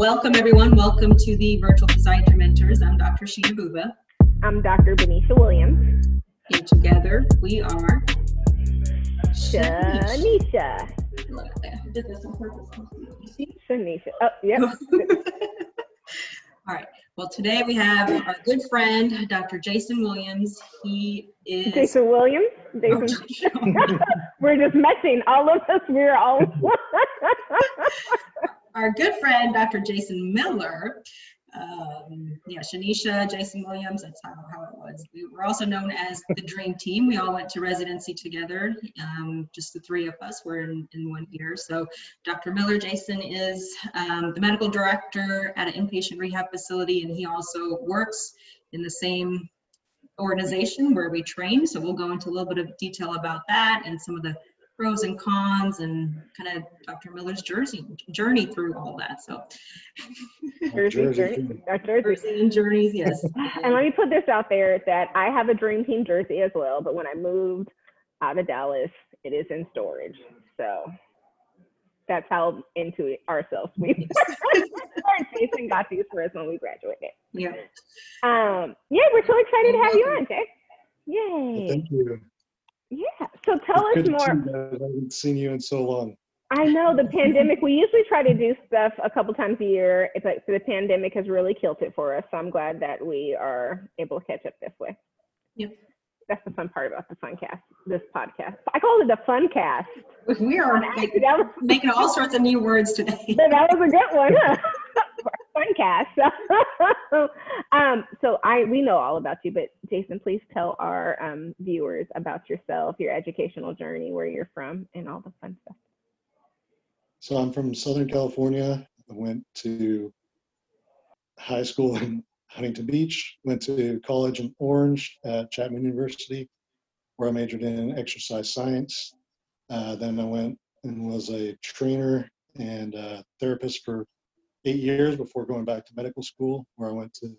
Welcome, everyone. Welcome to the Virtual Physiatry Mentors. I'm Dr. Sheena Bhuva. I'm Dr. Benecia Williams. And together we are Shanisha. Look, I did this on purpose. You see? Shanisha. Oh, yep. All right. Well, today we have our good friend, Dr. Jason Williams. He is. Jason Williams. Jason. Oh, we're just messing. All of us, we're all. our good friend, Dr. Jason Miller. Um, yeah, Shanisha, Jason Williams, that's how, how it was. We were also known as the Dream Team. We all went to residency together. Um, just the three of us were in, in one year. So Dr. Miller, Jason is um, the medical director at an inpatient rehab facility, and he also works in the same organization where we train. So we'll go into a little bit of detail about that and some of the pros and cons and kind of Dr. Miller's jersey journey through all that. So Jersey, Jersey, Jersey and journeys, yes. and let me put this out there that I have a dream team jersey as well, but when I moved out of Dallas, it is in storage. So that's how into it ourselves we Jason got these for us when we graduated. Yeah. Um, yeah, we're so excited to have you on, Jay. Yay. Thank you. Yeah. So tell us more. see you guys. I haven't seen you in so long. I know the pandemic. We usually try to do stuff a couple times a year, but the pandemic has really killed it for us. So I'm glad that we are able to catch up this way. Yep. That's the fun part about the fun cast, this podcast. I call it the fun cast. We are making, was, making all sorts of new words today. that was a good one. Huh? fun cast. um, so I we know all about you, but Jason, please tell our um, viewers about yourself, your educational journey, where you're from, and all the fun stuff. So I'm from Southern California. I went to high school in Huntington Beach, went to college in Orange at Chapman University, where I majored in exercise science. Uh, then I went and was a trainer and uh, therapist for eight years before going back to medical school, where I went to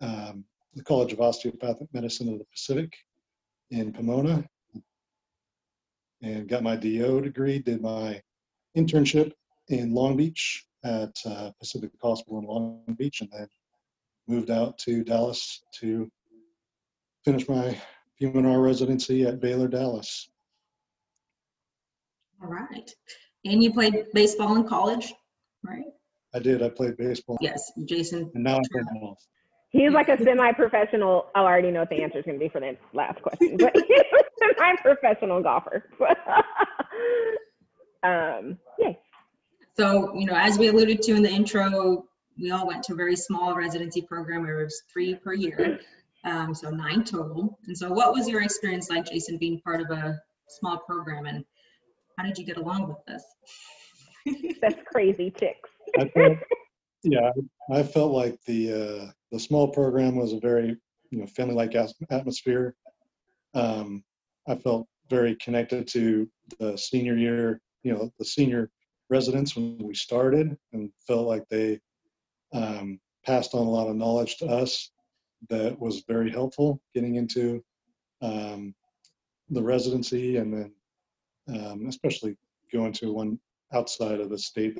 um, the College of Osteopathic Medicine of the Pacific in Pomona and got my DO degree, did my internship in Long Beach at uh, Pacific Hospital in Long Beach, and then moved out to Dallas to finish my PM&R residency at Baylor Dallas. All right. And you played baseball in college, right? I did. I played baseball, Yes, Jason. and now I'm playing golf. He's like a semi-professional. Oh, I already know what the answer is going to be for that last question, but he's a semi-professional golfer. um, yay. So, you know, as we alluded to in the intro, we all went to a very small residency program where it was three per year. Um, so nine total. And so what was your experience like, Jason, being part of a small program and how did you get along with this? That's crazy chicks. I felt, yeah, I felt like the uh, the small program was a very you know family-like atmosphere. Um, I felt very connected to the senior year, you know, the senior residents when we started, and felt like they um, passed on a lot of knowledge to us that was very helpful getting into um, the residency, and then um, especially going to one outside of the state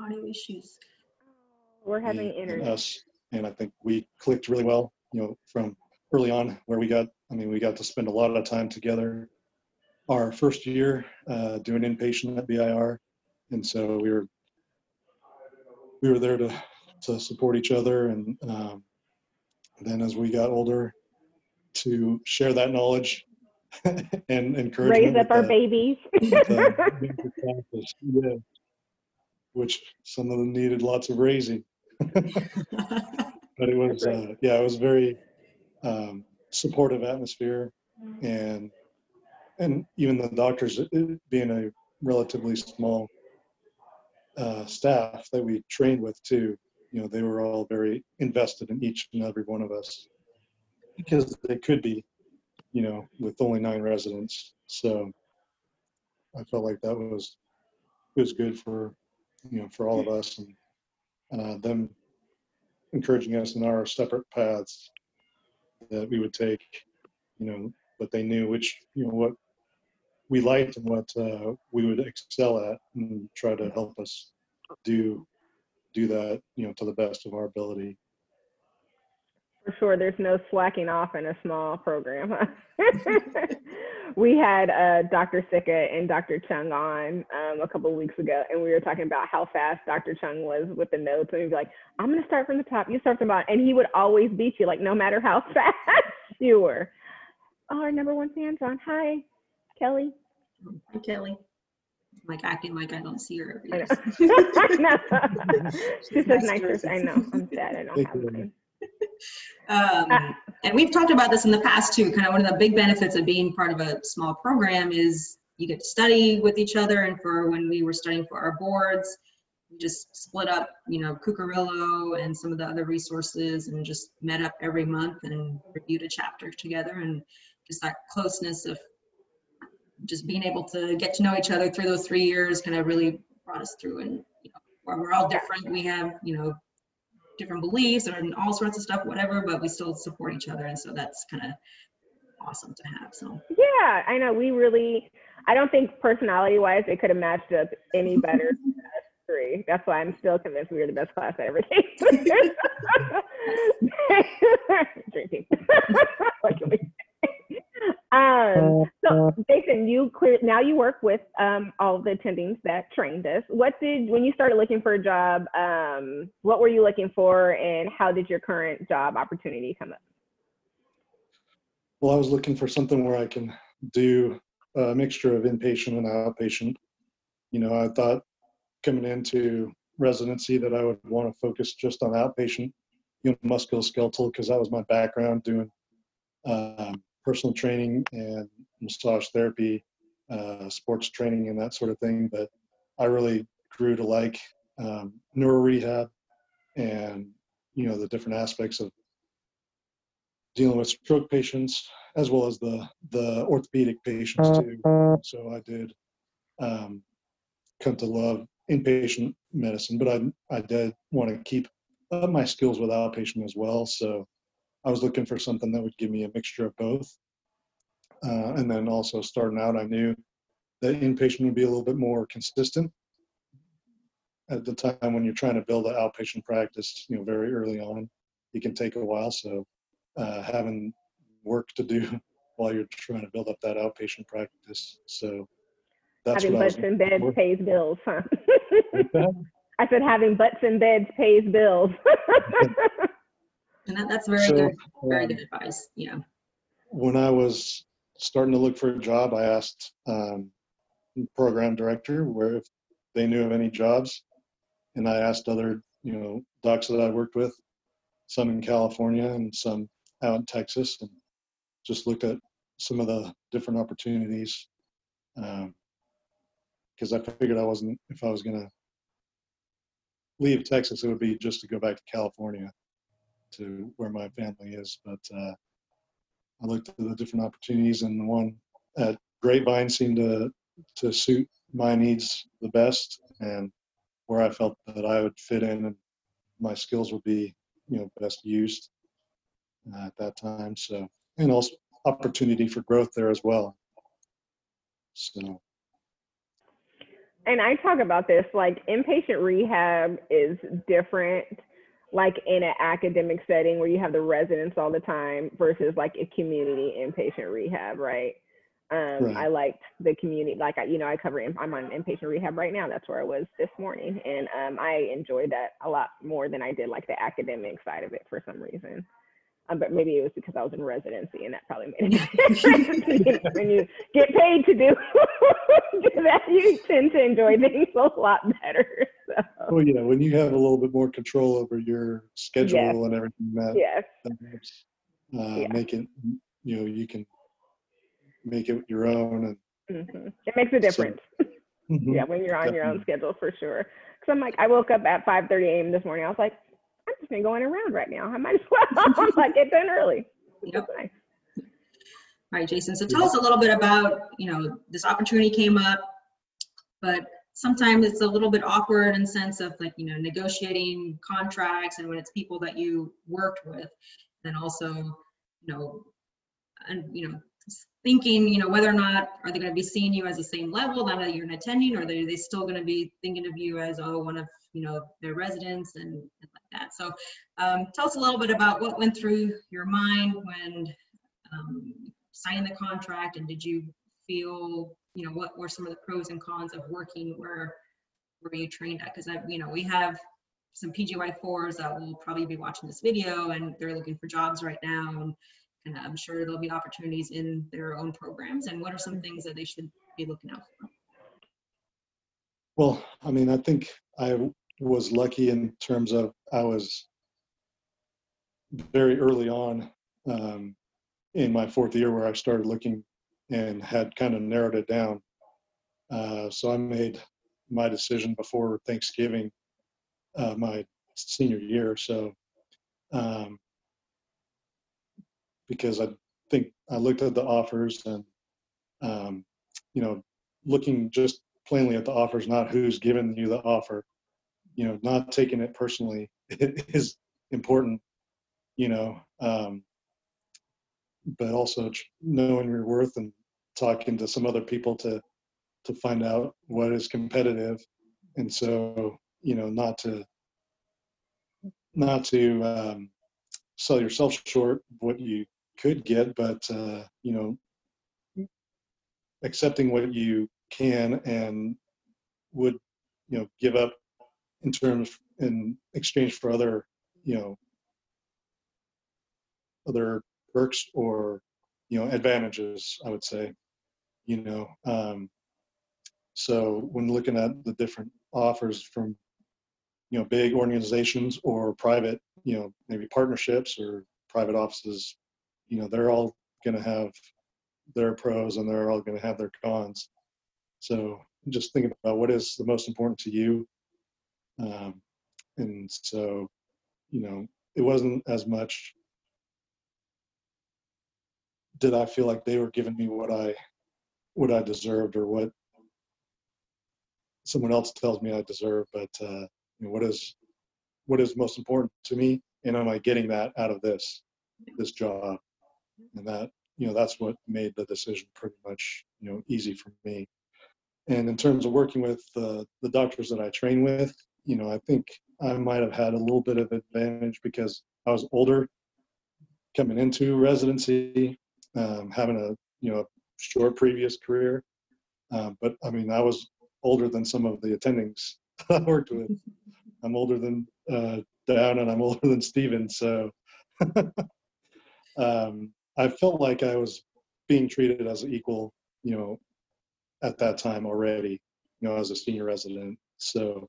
Audio issues. We're having me and internet. us, and I think we clicked really well. You know, from early on, where we got, I mean, we got to spend a lot of time together. Our first year uh, doing inpatient at BIR, and so we were we were there to to support each other, and um, then as we got older, to share that knowledge and encourage Raise up our babies. yeah, which some of them needed lots of raising. But it was uh, yeah it was very um, supportive atmosphere. And and even the doctors it being a relatively small uh, staff that we trained with too you know they were all very invested in each and every one of us. Because they could be you know with only nine residents. So i felt like that was it was good for you know for all of us and uh, them encouraging us in our separate paths that we would take, you know, but they knew which, you know, what we liked and what uh, we would excel at and try to help us do do that, you know, to the best of our ability. For sure, there's no slacking off in a small program. we had uh, Dr. Sika and Dr. Chung on um, a couple of weeks ago, and we were talking about how fast Dr. Chung was with the notes. And he'd be like, I'm going to start from the top, you start from the bottom. And he would always beat you, like, no matter how fast you were. Our number one fan, John. Hi, Kelly. Hi, Kelly. Like acting like I don't see her. I every know. day. I know. she says nice Nice I know. I'm sad. I don't have you. one. Um, and we've talked about this in the past too. Kind of one of the big benefits of being part of a small program is you get to study with each other. And for when we were studying for our boards, we just split up, you know, Cuccurullo and some of the other resources and just met up every month and reviewed a chapter together. And just that closeness of just being able to get to know each other through those three years kind of really brought us through. And you know, while we're all different, we have, you know, different beliefs and all sorts of stuff, whatever, but we still support each other. And so that's kind of awesome to have. So Yeah, I know. We really, I don't think personality wise it could have matched up any better three. That's why I'm still convinced we were the best class I ever taken. Drinking. what can we? Um, so Jason, you clear now you work with um, all the attendings that trained us. What did when you started looking for a job? Um, what were you looking for, and how did your current job opportunity come up? Well, I was looking for something where I can do a mixture of inpatient and outpatient. You know, I thought coming into residency that I would want to focus just on outpatient, you know, musculoskeletal, because that was my background doing um, personal training and massage therapy, uh, sports training, and that sort of thing. But I really grew to like um, neuro rehab and, you know, the different aspects of dealing with stroke patients as well as the the orthopedic patients too. So I did um, come to love inpatient medicine, but I I did want to keep up my skills with outpatient as well. So I was looking for something that would give me a mixture of both. Uh, and then also starting out, I knew that inpatient would be a little bit more consistent. At the time when you're trying to build an outpatient practice, you know, very early on, it can take a while. So uh, having work to do while you're trying to build up that outpatient practice. So that's having what I was butts in beds for. pays bills, huh? I said having butts in beds pays bills. and that, that's very So, good, very um, good advice. Yeah. when I was starting to look for a job, I asked um, program director where if they knew of any jobs, and I asked other you know docs that I worked with, some in California and some out in Texas, and just looked at some of the different opportunities because I figured I wasn't if I was gonna leave Texas, it would be just to go back to California to where my family is, but. Uh, I looked at the different opportunities and the one at Grapevine seemed to, to suit my needs the best and where I felt that I would fit in and my skills would be, you know, best used uh, at that time. So, and also opportunity for growth there as well. So, and I talk about this like inpatient rehab is different like in an academic setting where you have the residents all the time versus like a community inpatient rehab, right? Um, Right. I liked the community, like I, you know, I cover. in- I'm on inpatient rehab right now. That's where I was this morning, and um, I enjoyed that a lot more than I did like the academic side of it for some reason. Um, but maybe it was because I was in residency, and that probably made a difference. when you get paid to do, do that, you tend to enjoy things a lot better. So, well, you know, when you have a little bit more control over your schedule and everything that, yes. that helps uh, Yeah. make it, you know, you can make it your own and hmm It makes a difference. Mhm. yeah, when you're on your own schedule for sure. Because I'm like, I woke up at 5:30 a.m. this morning. I was like, I'm just been going around right now. I might as well. I'm like, get done early. Yep. Nice. All right, Jason. So tell us a little bit about, you know, this opportunity came up, but sometimes it's a little bit awkward in sense of like, you know, negotiating contracts and when it's people that you worked with, then also, you know, and, you know, thinking, you know, whether or not, are they going to be seeing you as the same level now that you're an attending, or are they, they still going to be thinking of you as, oh, one of, you know, their residents and, and like that. So um, tell us a little bit about what went through your mind when um, signing the contract, and did you feel, you know, what were some of the pros and cons of working where, where you trained at? Because I, you know, we have some PGY4s that will probably be watching this video and they're looking for jobs right now. And, and I'm sure there'll be opportunities in their own programs. And what are some things that they should be looking out for? Well, I mean, I think I was lucky in terms of I was very early on um, in my fourth year where I started looking and had kind of narrowed it down. Uh, so I made my decision before Thanksgiving, uh, my senior year. So um, because I think I looked at the offers and um, you know looking just plainly at the offers, not who's given you the offer. You know, not taking it personally is important. You know, um, but also knowing your worth and talking to some other people to to find out what is competitive, and so you know, not to not to um, sell yourself short what you could get, but uh, you know, accepting what you can and would you know give up in terms in exchange for other you know other perks or you know advantages i would say you know um, so when looking at the different offers from you know big organizations or private you know maybe partnerships or private offices you know they're all going to have their pros and they're all going to have their cons. So just think about what is the most important to you um, and so you know it wasn't as much did i feel like they were giving me what i what i deserved or what someone else tells me i deserve but uh, you know, what is what is most important to me and am i getting that out of this this job? And that you know that's what made the decision pretty much you know easy for me. And in terms of working with the the doctors that i train with you know i think i might have had a little bit of advantage because i was older coming into residency um, having a you know short previous career. Um, but i mean i was older than some of the attendings i worked with. I'm older than uh, down and i'm older than steven so. Um, I felt like I was being treated as an equal, you know, at that time already, you know, as a senior resident. So,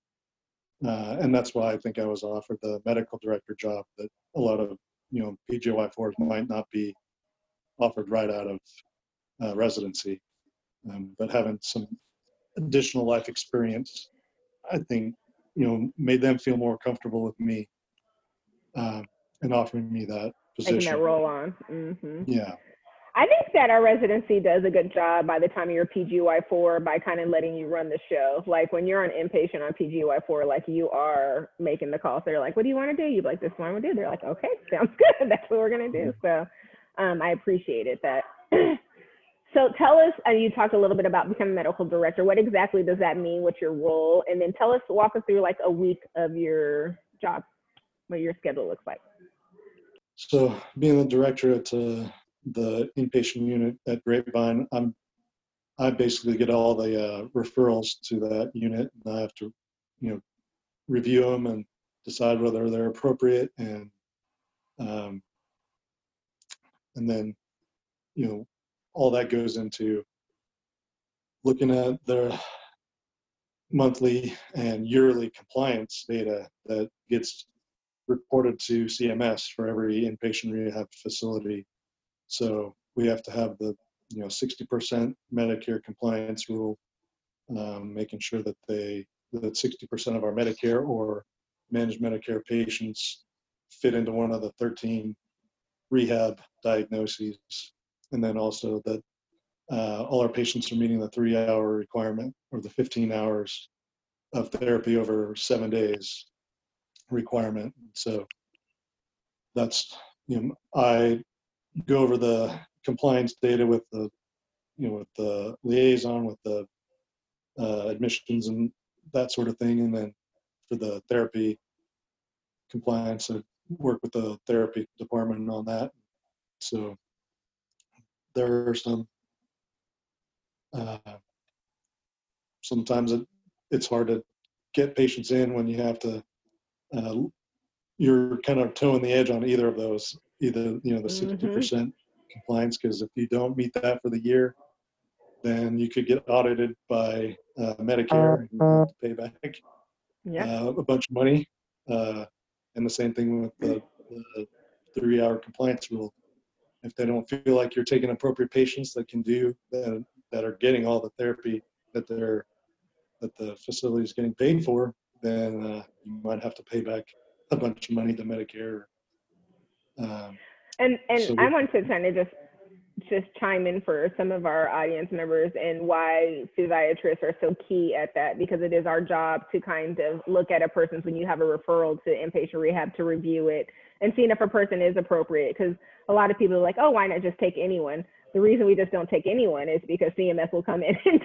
uh, and that's why I think I was offered the medical director job that a lot of, you know, PGY4s might not be offered right out of uh, residency. Um, but having some additional life experience, I think, you know, made them feel more comfortable with me uh, and offering me that position. Taking that role on. hmm Yeah. I think that our residency does a good job by the time you're PGY4 by kind of letting you run the show. Like when you're an inpatient on PGY4, like you are making the calls. They're like, what do you want to do? You're like, this one we do. They're like, okay, sounds good. That's what we're going to do. So um, I appreciated that. So tell us, and you talked a little bit about becoming medical director. What exactly does that mean? What's your role? And then tell us, walk us through like a week of your job, what your schedule looks like. So being the director at uh, the inpatient unit at Grapevine, I'm I basically get all the uh, referrals to that unit, and I have to, you know, review them and decide whether they're appropriate, and um, and then, you know, all that goes into looking at their monthly and yearly compliance data that gets reported to CMS for every inpatient rehab facility. So we have to have the you know 60% Medicare compliance rule, um, making sure that they that 60% of our Medicare or managed Medicare patients fit into one of the 13 rehab diagnoses, and then also that uh, all our patients are meeting the three-hour requirement or the 15 hours of therapy over seven days requirement. So that's, you know, I go over the compliance data with the, you know, with the liaison, with the uh, admissions and that sort of thing. And then for the therapy compliance, I work with the therapy department on that. So there are some, uh, sometimes it, it's hard to get patients in when you have to, uh, you're kind of toeing the edge on either of those, either, you know, the Mhm. 60% compliance, because if you don't meet that for the year, then you could get audited by uh, Medicare and have to pay back Yeah. uh, a bunch of money. Uh, and the same thing with the, the three hour compliance rule. If they don't feel like you're taking appropriate patients that can do that, that are getting all the therapy that they're that the facility is getting paid for, then uh, you might have to pay back a bunch of money to Medicare. Um, And and So I we- want to kind of just just chime in for some of our audience members and why physiatrists are so key at that because it is our job to kind of look at a person's when you have a referral to inpatient rehab to review it and seeing if a person is appropriate because a lot of people are like oh why not just take anyone? The reason we just don't take anyone is because CMS will come in and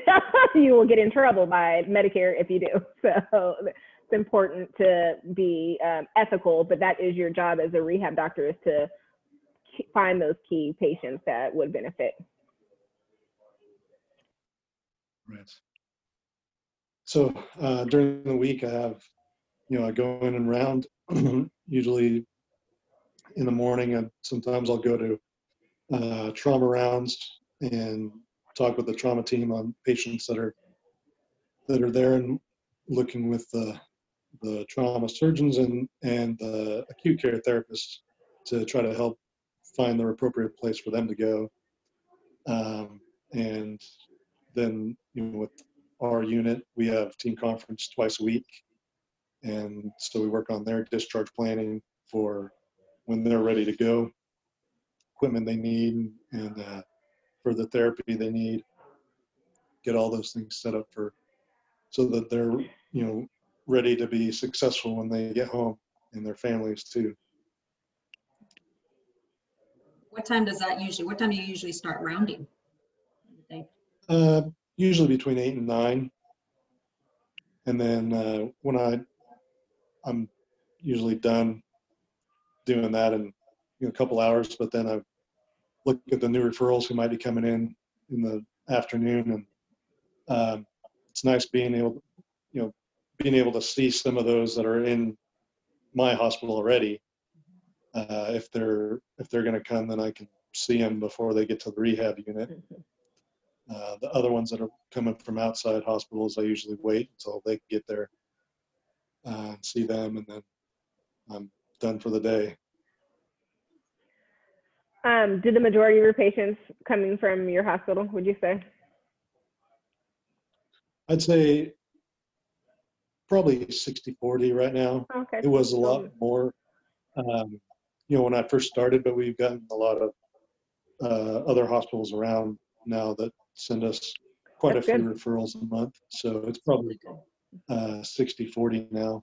you will get in trouble by Medicare if you do. So it's important to be um, ethical but that is your job as a rehab doctor is to find those key patients that would benefit. Right. So uh, during the week, I have, you know, I go in and round. usually in the morning, and sometimes I'll go to uh, trauma rounds and talk with the trauma team on patients that are that are there and looking with the the trauma surgeons and and the acute care therapists to try to help find the appropriate place for them to go. Um, and then you know with our unit we have team conference twice a week. And so we work on their discharge planning for when they're ready to go equipment they need and uh, for the therapy they need. Get all those things set up for so that they're you know ready to be successful when they get home and their families too What time does that usually, what time do you usually start rounding? Uh, usually between eight and nine. And then uh, when I, I'm usually done doing that in you know, a couple hours, but then I look at the new referrals who might be coming in in the afternoon, and um, it's nice being able, you know, being able to see some of those that are in my hospital already. Uh, if they're if they're going to come, then I can see them before they get to the rehab unit. Uh, the other ones that are coming from outside hospitals, I usually wait until they get there uh, and see them, and then I'm done for the day. Um, do the majority of your patients coming from your hospital, would you say? I'd say probably 60 40 right now. Okay. It was a lot Um, more, um, you know, when I first started, but we've gotten a lot of uh, other hospitals around now that send us quite That's a few good. referrals a month. So it's probably uh, 60 40 now.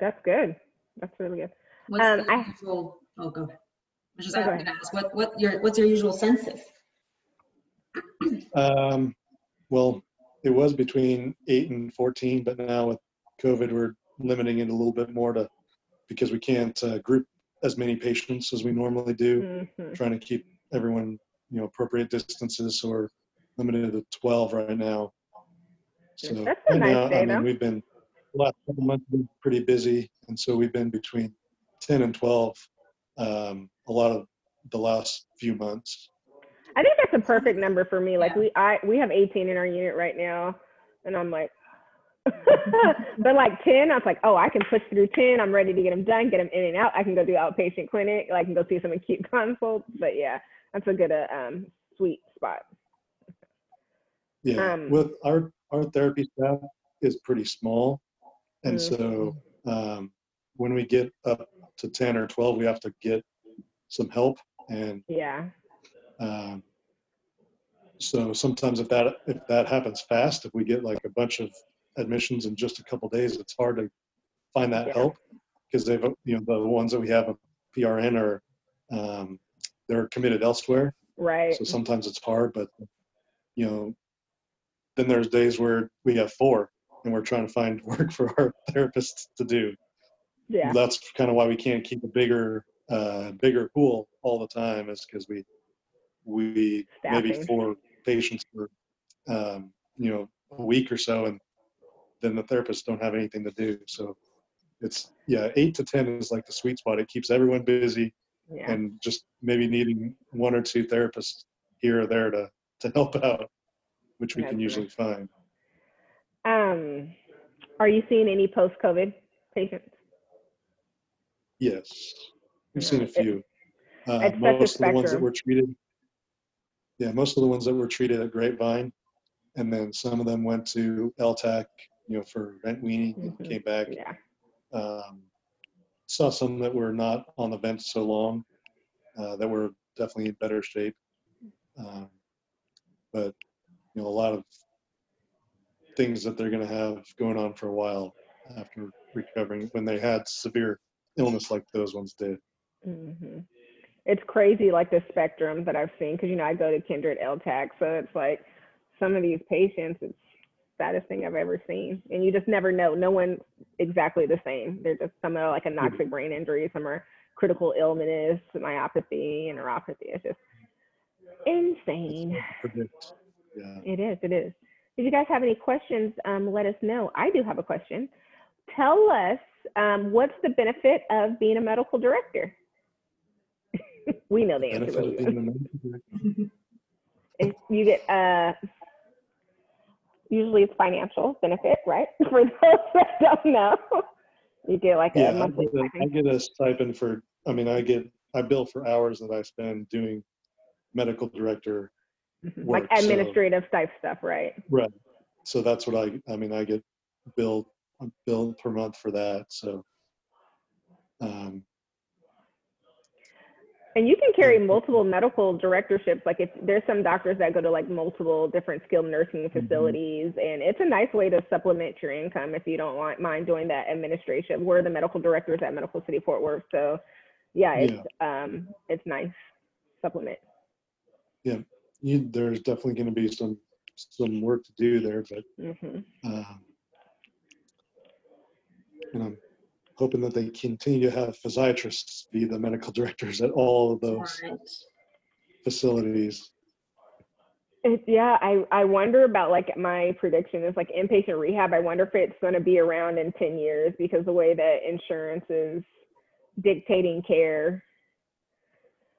That's good. That's really good. What's Um, the I- usual, oh, go ahead. I was just Oh, gonna ask, what, what your, what's your usual census? Um, well, it was between eight and 14, but now with COVID, we're limiting it a little bit more to because we can't uh, group as many patients as we normally do, Mhm. trying to keep everyone, you know, appropriate distances. So we're limited to 12 right now. So That's a right nice now, day, I mean, though. we've been last couple months been pretty busy, and so we've been between 10 and 12 um, a lot of the last few months. I think that's a perfect number for me. Like we I we have 18 in our unit right now, and I'm like, but like 10, I was like, oh, I can push through 10. I'm ready to get them done, get them in and out. I can go do outpatient clinic. I can go see some acute consults. But yeah, that's a good uh, um sweet spot. Yeah, Um, with our our therapy staff is pretty small, and Mm. so um, when we get up to ten or twelve, we have to get some help, and Yeah. um, so sometimes if that if that happens fast, if we get like a bunch of admissions in just a couple days, it's hard to find that Yeah. help because they've you know the ones that we have a PRN are um, they're committed elsewhere, Right. So sometimes it's hard, but you know, then there's days where we have four and we're trying to find work for our therapists to do. Yeah. That's kind of why we can't keep a bigger, uh, bigger pool all the time is because we, we maybe four patients for, um, you know, a week or so and then the therapists don't have anything to do. So it's, yeah, eight to 10 is like the sweet spot. It keeps everyone busy Yeah. and just maybe needing one or two therapists here or there to to help out, which we That's can usually find. Um, are you seeing any post-COVID patients? Yes, we've seen a few. Uh, it's such a most of the ones that were treated, yeah, most of the ones that were treated at Grapevine, and then some of them went to LTAC, you know, for vent weaning, Mhm. came back. Yeah. Um, saw some that were not on the vent so long, uh, that were definitely in better shape. Um, but you know, a lot of things that they're going to have going on for a while after recovering when they had severe illness like those ones did. hmm It's crazy, like the spectrum that I've seen, because you know I go to Kindred LTAC, so it's like some of these patients, it's saddest thing I've ever seen, and you just never know. No one's exactly the same. They're just some are like anoxic brain injury, some are critical illness, myopathy, and neuropathy. It's just insane. Predict. Yeah. It is. It is. If you guys have any questions, um, let us know. I do have a question. Tell us um, what's the benefit of being a medical director? we know the answer. Benefit of being a medical director. You get uh, usually it's financial benefit, right? For those that don't know, you get like a Yeah, I get, a, I get a stipend for. I mean, I get I bill for hours that I spend doing medical director. Mhm. work, like so- administrative type stuff, right? Right. So that's what I. I mean, I get billed billed per month for that. So. Um, And you can carry multiple medical directorships. Like if there's some doctors that go to like multiple different skilled nursing Mm-hmm. facilities, and it's a nice way to supplement your income if you don't want mind doing that administration. We're the medical directors at Medical City Fort Worth, so yeah, it's um it's nice supplement. you, there's definitely going to be some some work to do there, but hmm um, and I'm hoping that they continue to have physiatrists be the medical directors at all of those Right. facilities. It, yeah, I, I wonder about like my prediction is like inpatient rehab. I wonder if it's going to be around in 10 years because the way that insurance is dictating care,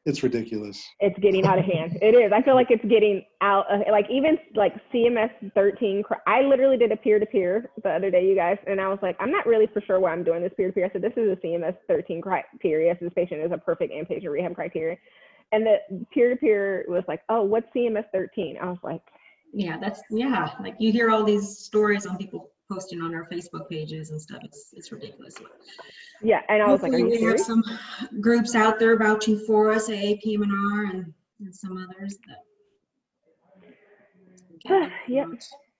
It's ridiculous. it's getting out of hand. It is. I feel like it's getting out. Of, like even like CMS 13. I literally did a peer to peer the other day, you guys, and I was like, I'm not really for sure why I'm doing this peer to peer. I said this is a CMS 13 criteria. So this patient is a perfect inpatient rehab criteria. And the peer to peer was like, oh, what's CMS 13? I was like, Yeah, that's, yeah, like you hear all these stories on people posting on our Facebook pages and stuff. It's, it's ridiculous. Yeah, and I was like, Hopefully we have some groups out there vouching for us, AA, PM&R, and, and some others that. Yep.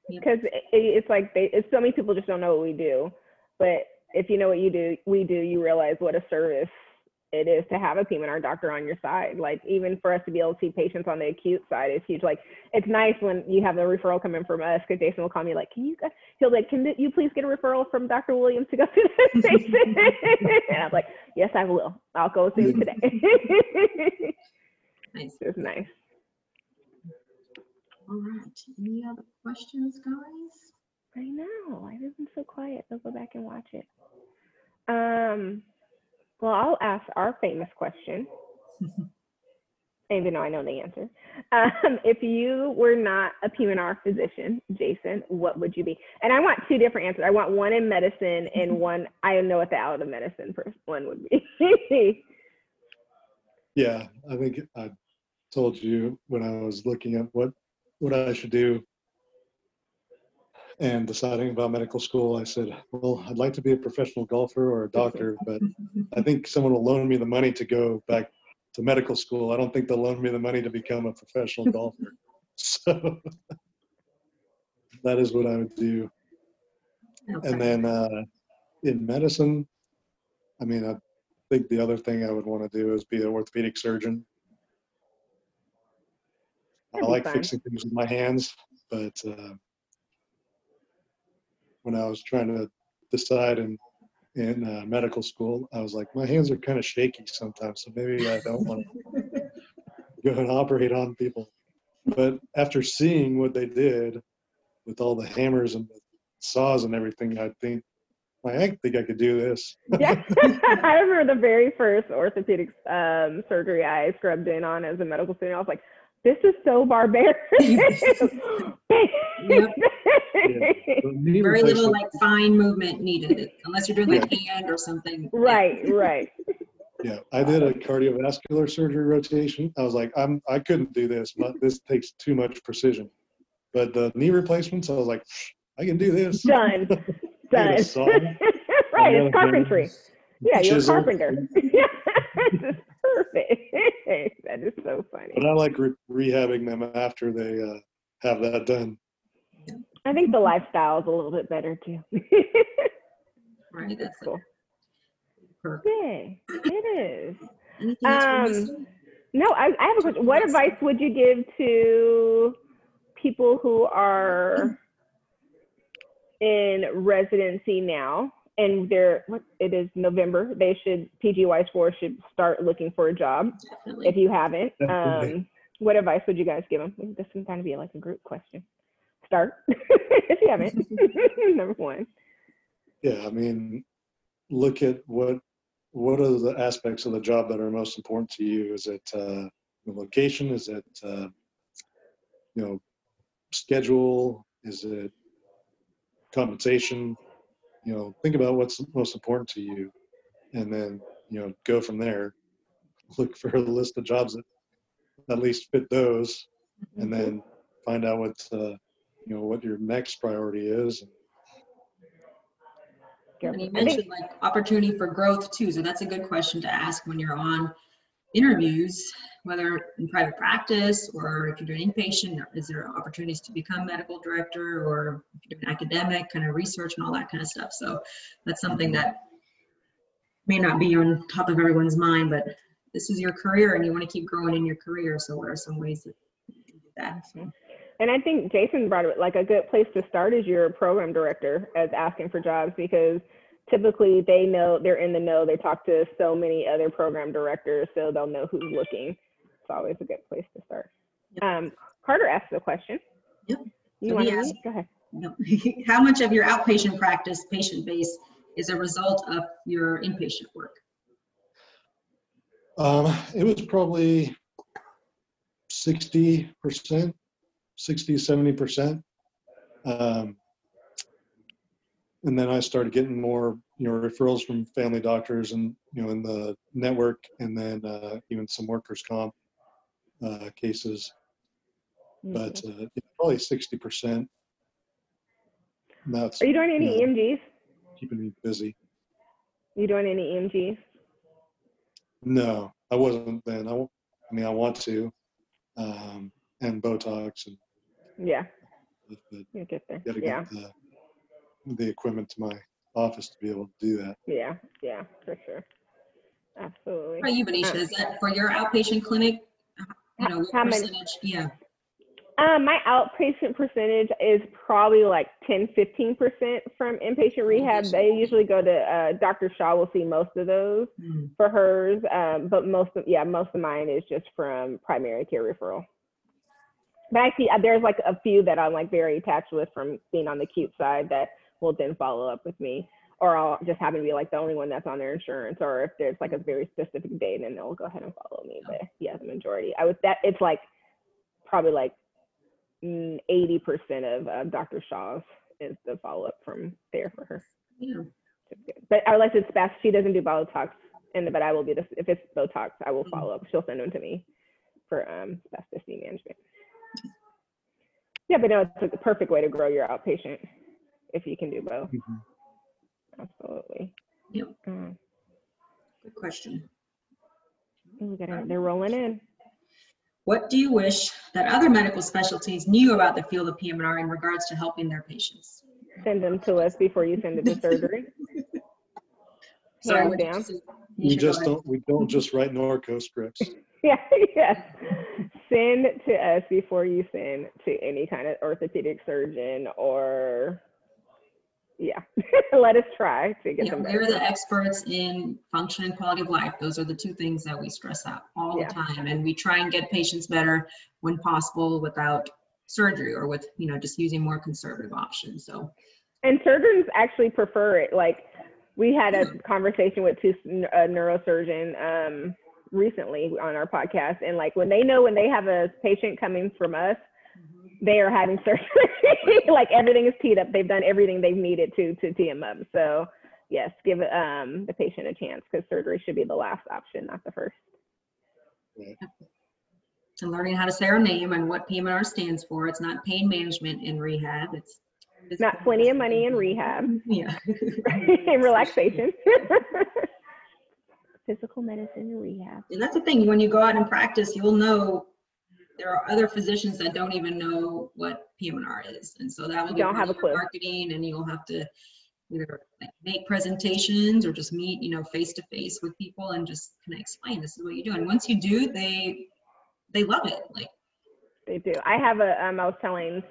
Yep. Because it, it's like they, it's so many people just don't know what we do. But if you know what you do, we do, you realize what a service it is to have a PM&R doctor on your side. Like even for us to be able to see patients on the acute side is huge. Like it's nice when you have the referral coming from us because Jason will call me like, can you, guys-" he'll be like, can you please get a referral from Dr. Williams to go to this patient? and I'm like, yes, I will. I'll go see him today. Nice. it's nice. All right. Any other questions, guys? I know. I have been so quiet. I'll go back and watch it. Um, well, I'll ask our famous question, even though I know the answer. Um, if you were not a PM&R physician, Jason, what would you be? And I want two different answers. I want one in medicine and one I know what the out of medicine one would be. Yeah, I think I told you when I was looking at what what I should do and deciding about medical school, I said, well, I'd like to be a professional golfer or a doctor, but I think someone will loan me the money to go back to medical school. I don't think they'll loan me the money to become a professional golfer. So that is what I would do. Okay. And then uh, in medicine, I mean, I think the other thing I would want to do is be an orthopedic surgeon. I That'd be like fun. fixing things with my hands, but uh, when I was trying to decide in in uh, medical school, I was like, my hands are kind of shaky sometimes, so maybe I don't want to go and operate on people. But after seeing what they did with all the hammers and the saws and everything, I think, I think I could do this. yeah, I remember the very first orthopedic um, surgery I scrubbed in on as a medical student. I was like, "This is so barbaric." The knee Very little like fine movement needed, unless you're doing like hand or something. right, right. Yeah, I did a cardiovascular surgery rotation. I was like, I'm, I couldn't do this. but This takes too much precision. But the knee replacements, I was like, I can do this. Done, done. saw, right, it's carpentry. Yeah, you're a carpenter. Yeah, perfect. That is so funny. But. I like re- rehabbing them after they uh, have that done. I think the lifestyle is a little bit better too. Right, that's cool. perk. Yay, it is. Anything else we're Um. No, I, I have a question. What advice would you give to people who are in residency now and they're it is November? They should PGY four should start looking for a job Definitely. if you haven't. Um, what advice would you guys give them? This can kind of be like a group question. Start if you haven't. Number one. Yeah, I mean, look at what what are the aspects of the job that are most important to you? Is it uh, the location? Is it uh, you know schedule? Is it compensation? You know, think about what's most important to you, and then you know go from there. Look for a list of jobs that at least fit those, and then find out what uh, you know what your next priority is. And you mentioned like opportunity for growth too, so that's a good question to ask when you're on interviews, whether in private practice or if you're doing inpatient, is there opportunities to become medical director or academic kind of research and all that kind of stuff. So that's something that may not be on top of everyone's mind, but this is your career and you want to keep growing in your career. So what are some ways can do that? Mm-hmm. And I think Jason brought it like a good place to start is your program director as asking for jobs because typically they know they're in the know. They talk to so many other program directors, so they'll know who's looking. It's always a good place to start. Um, Carter asked the question. Yep. You So want to asked- Go ahead. No. How much of your outpatient practice patient base is a result of your inpatient work? Um, it was probably sixty percent, 60, 70 percent. Um, and then I started getting more, you know, referrals from family doctors and, you know, in the network and then, uh, even some workers' comp, uh, cases, but, Mhm. uh, probably sixty percent. That's Are you doing any yeah. EMGs? keeping me busy. You doing any EMGs? No, I wasn't then. I, I mean, I want to, um, and Botox and, Yeah, but you get there. Yeah, get the, the equipment to my office to be able to do that. yeah, yeah, for sure. Absolutely. How about you, Benecia? Is that for your outpatient clinic? You know, what How many- percentage? Yeah, Um, my outpatient percentage is probably like 10, 15% from inpatient rehab. Inpatient. They usually go to, uh, Dr. Shaw will see most of those Hmm. for hers. Um, but most of, yeah, most of mine is just from primary care referral. But I see, uh, there's like a few that I'm like very attached with from being on the acute side that will then follow up with me. Or I'll just happen to be like the only one that's on their insurance, or if there's like a very specific date, then they'll go ahead and follow me. But yeah, the majority. I would that it's like probably like mm, eighty percent of uh, Dr. Shaw's is the follow up from there for her. yeah. But unless it's spast, she doesn't do Botox, and but I will be the if it's Botox, I will follow up. She'll send them to me for um spasticity management. Yeah, but no, it's like the perfect way to grow your outpatient if you can do both. Mhm. Absolutely. Yep. Mm. Good question. Ooh, we got it. They're rolling in. What do you wish that other medical specialties knew about the field of PM&R in regards to helping their patients? Send them to us before you send it to surgery. Sorry, Hands what did you down. We just don't, we don't just write Norco scripts. Yeah, yes. Send to us before you send to any kind of orthopedic surgeon or, yeah, let us try to get Yeah, them we're the experts in function and quality of life. Those are the two things that we stress out all Yeah. the time. And we try and get patients better when possible without surgery or with, you know, just using more conservative options. So, And surgeons actually prefer it. Like, we had a conversation with two a neurosurgeon um, recently on our podcast, and like when they know when they have a patient coming from us, they are having surgery. like everything is teed up. They've done everything they've needed to to tee them up. So yes, give um, the patient a chance because surgery should be the last option, not the first. and learning how to say our name and what PMR stands for. It's not pain management in rehab. It's It's not plenty of money in rehab Yeah. and relaxation. Physical medicine and rehab. And that's the thing, when you go out and practice, you'll know there are other physicians that don't even know what PM&R is. And so that will be Don't have a clue. marketing and you'll have to either make presentations or just meet, you know, face to face with people and just kind of explain this is what you do. And once you do, they they love it. Like They do. I have a. Um, I was telling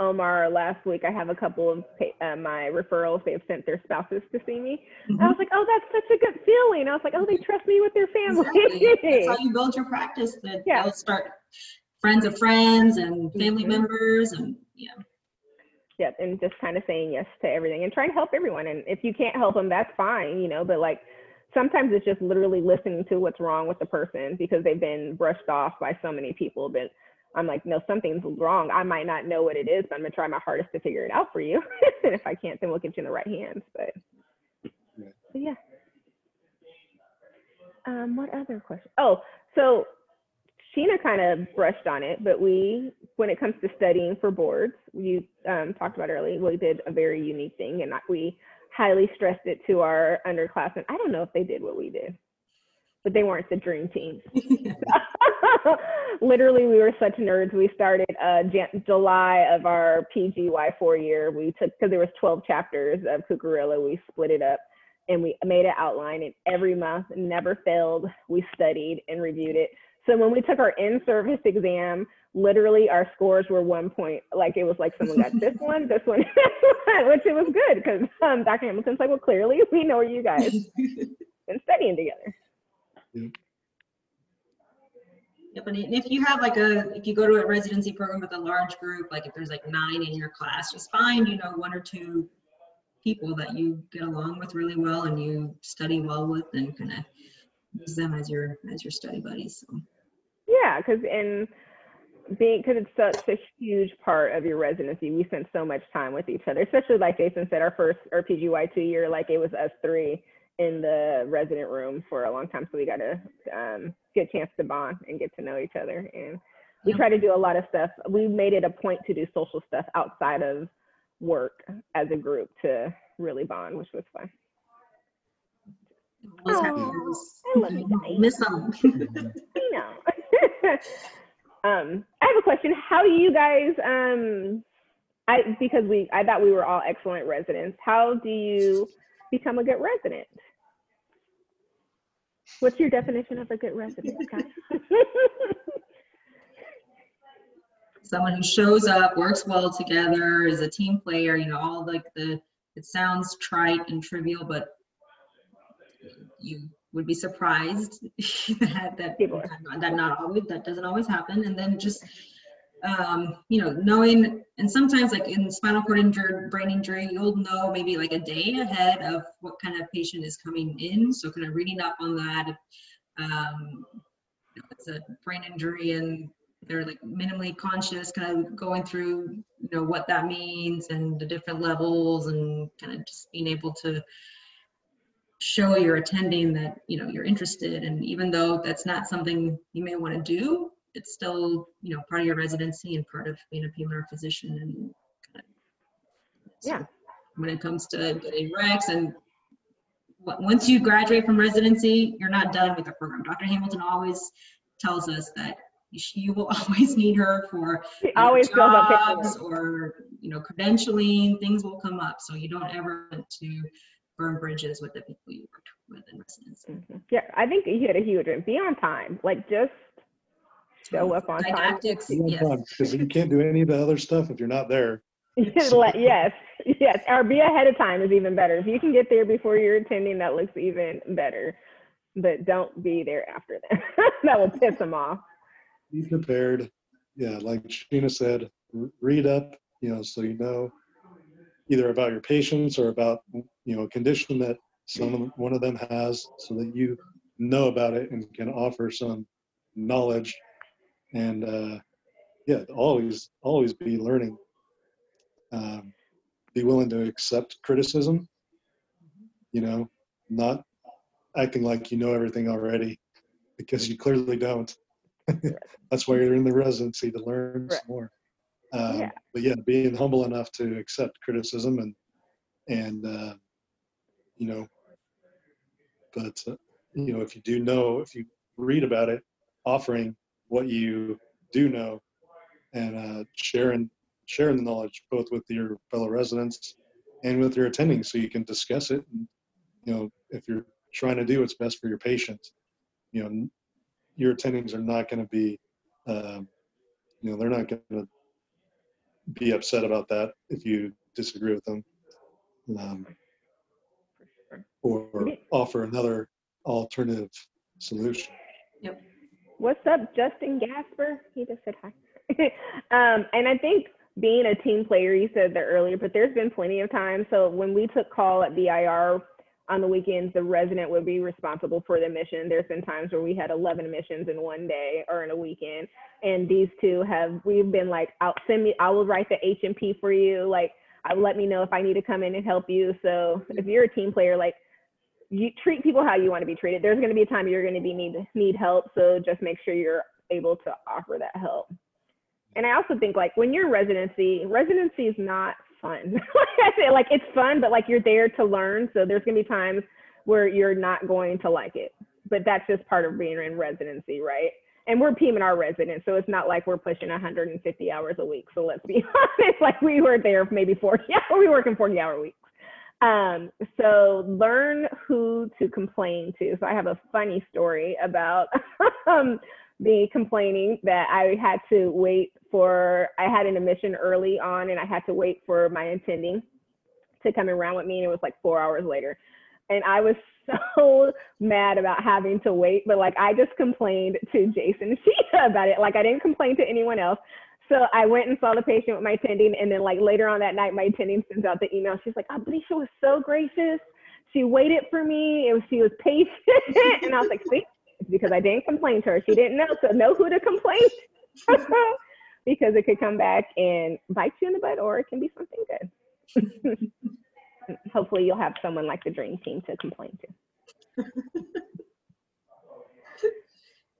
Omar last week. I have a couple of uh, my referrals. They've sent their spouses to see me. I was like, oh, that's such a good feeling. I was like, oh, they trust me with their family. Exactly. That's how you build your practice. That Yeah. they'll start friends of friends and family Mhm. members and yeah. yep, and just kind of saying yes to everything and trying to help everyone. And if you can't help them, that's fine, you know. But like sometimes it's just literally listening to what's wrong with the person because they've been brushed off by so many people. But I'm like, no, something's wrong. I might not know what it is, but I'm gonna try my hardest to figure it out for you. and if I can't, then we'll get you in the right hands. But, Yeah. but yeah. Um, what other question? Oh, so Sheena kind of brushed on it, but we, when it comes to studying for boards, you um, talked about earlier, we did a very unique thing, and we highly stressed it to our underclassmen. I don't know if they did what we did, but they weren't the dream team. Literally, we were such nerds. We started uh, Jan- July of our PGY four year. We took because there was 12 chapters of Cuccurullo. We split it up and we made an outline. And every month, never failed. We studied and reviewed it. So when we took our in-service exam, literally our scores were one point. Like it was like someone got this one, this one, which it was good because um, Dr. Hamilton's like, well, clearly we know you guys been studying together. Yeah, but if you have like a, if you go to a residency program with a large group, like if there's like nine in your class, just find, you know, one or two people that you get along with really well and you study well with and kind of use them as your, as your study buddies. So, Yeah, because in being because it's such a huge part of your residency, we spent so much time with each other. Especially like Jason said, our first our PGY two year, like it was us three in the resident room for a long time, so we got um, get a chance to bond and get to know each other. And we Yeah. try to do a lot of stuff. We made it a point to do social stuff outside of work as a group to really bond, which was fun. Always Aw, happens. I love you guys. Miss them. I know. um, I have a question. How do you guys um I because we I thought we were all excellent residents. How do you become a good resident? What's your definition of a good resident. Someone who shows up, works well together, is a team player, you know, all like the, it sounds trite and trivial, but you would be surprised that, that, People that not always, that doesn't always happen. And then just, um, you know, knowing, and sometimes like in spinal cord injury, brain injury, you'll know maybe like a day ahead of what kind of patient is coming in. So kind of reading up on that. Um, you know, it's a brain injury and they're like minimally conscious, kind of going through, you know, what that means and the different levels and kind of just being able to show you're attending that, you know, you're interested. And even though that's not something you may want to do, it's still, you know, part of your residency and part of being a PMR physician and kind of. Yeah. When it comes to getting recs and once you graduate from residency, you're not done with the program. Dr. Hamilton always tells us that you will always need her for She always jobs or you know credentialing. Things will come up, so you don't ever want to burn bridges with the people you worked with in residency. Mhm. Yeah, I think you hit a huge one. Be on time. Like just show up on time. Didactics, yes. Because you can't do any of the other stuff if you're not there. Yes, yes, or be ahead of time is even better. If you can get there before you're attending, that looks even better. But don't be there after that. that will piss them off. Be prepared. Yeah, like Sheena said, read up, you know, so you know either about your patients or about, you know, a condition that some one of them has so that you know about it and can offer some knowledge. And uh yeah always always be learning. Um, be willing to accept criticism you know not acting like you know everything already because you clearly don't. That's why you're in the residency to learn Right. some more um, Yeah. but yeah being humble enough to accept criticism and and uh, you know but uh, you know if you do know if you read about it offering what you do know and uh, sharing sharing the knowledge both with your fellow residents and with your attending so you can discuss it and you know if you're trying to do what's best for your patient you know your attendings are not going to be um, you know they're not going to be upset about that if you disagree with them um, or offer another alternative solution Yep. What's up, Justin Gasper? He just said hi. um, and I think being a team player, you said that earlier, but there's been plenty of times. So when we took call at BIR on the weekends, the resident would be responsible for the mission. There's been times where we had 11 missions in one day or in a weekend. And these two have, we've been like, I'll send me, I will write the H&P for you. Like, I let me know if I need to come in and help you. So if you're a team player, like you treat people how you want to be treated. There's going to be a time you're going to be need need help, so just make sure you're able to offer that help. And I also think like when you're residency, residency is not fun. like it's fun, but like you're there to learn. So there's to be times where you're not going to like it, but that's just part of being in residency, right? And we're P&R residents, so it's not like we're pushing 150 hours a week. So let's be honest, like we were there maybe 40 hours, we work in 40 hour weeks. Um, so learn who to complain to. So I have a funny story about um, me complaining that I had to wait for, I had an admission early on and I had to wait for my attending to come around with me and it was like four hours later. And I was so mad about having to wait, but like I just complained to Jason and Sheena about it. Like I didn't complain to anyone else. So I went and saw the patient with my attending, and then like later on that night, my attending sends out the email. She's like, Ablisha was so gracious. She waited for me. It was she was patient, and I was like, see, because I didn't complain to her. She didn't know, so know who to complain to. because it could come back and bite you in the butt, or it can be something good. Hopefully, you'll have someone like the dream team to complain to.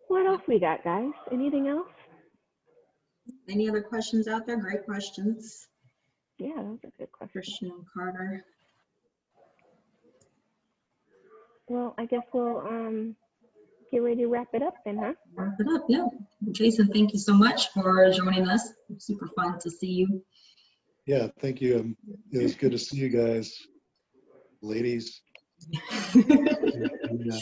what else we got, guys? Anything else? Any other questions out there? Great questions. Yeah, those are good questions. Christian Carter. Well, I guess we'll um get ready to wrap it up then, huh? Wrap it up, yeah. Jason, thank you so much for joining us. Super fun to see you. yeah thank you um, it was good to see you guys ladies And, uh,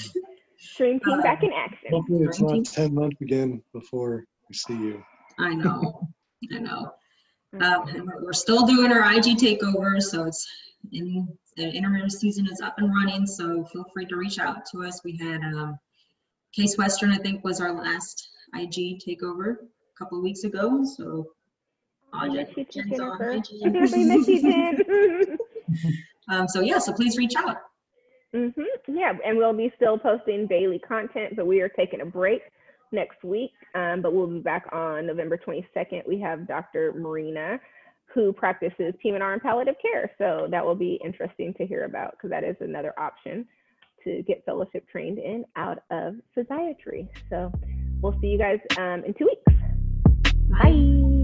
team back in action. hopefully it's not 10 months again before we see you I know, I know. Um, we're- We're still doing our IG takeover, so it's in, the interim season is up and running, so feel free to reach out to us. We had, um, Case Western, I think, was our last IG takeover a couple of weeks ago, so. I miss you too, Jen's on IG. we miss you, Jen. Um, so yeah, so please reach out. hmm Yeah, and we'll be still posting daily content, but we are taking a break next week. Um, but we'll be back on November 22nd. We have Dr. Marina, who practices PM&R and palliative care. So that will be interesting to hear about because that is another option to get fellowship trained in out of physiatry. So we'll see you guys um, in two weeks. Bye.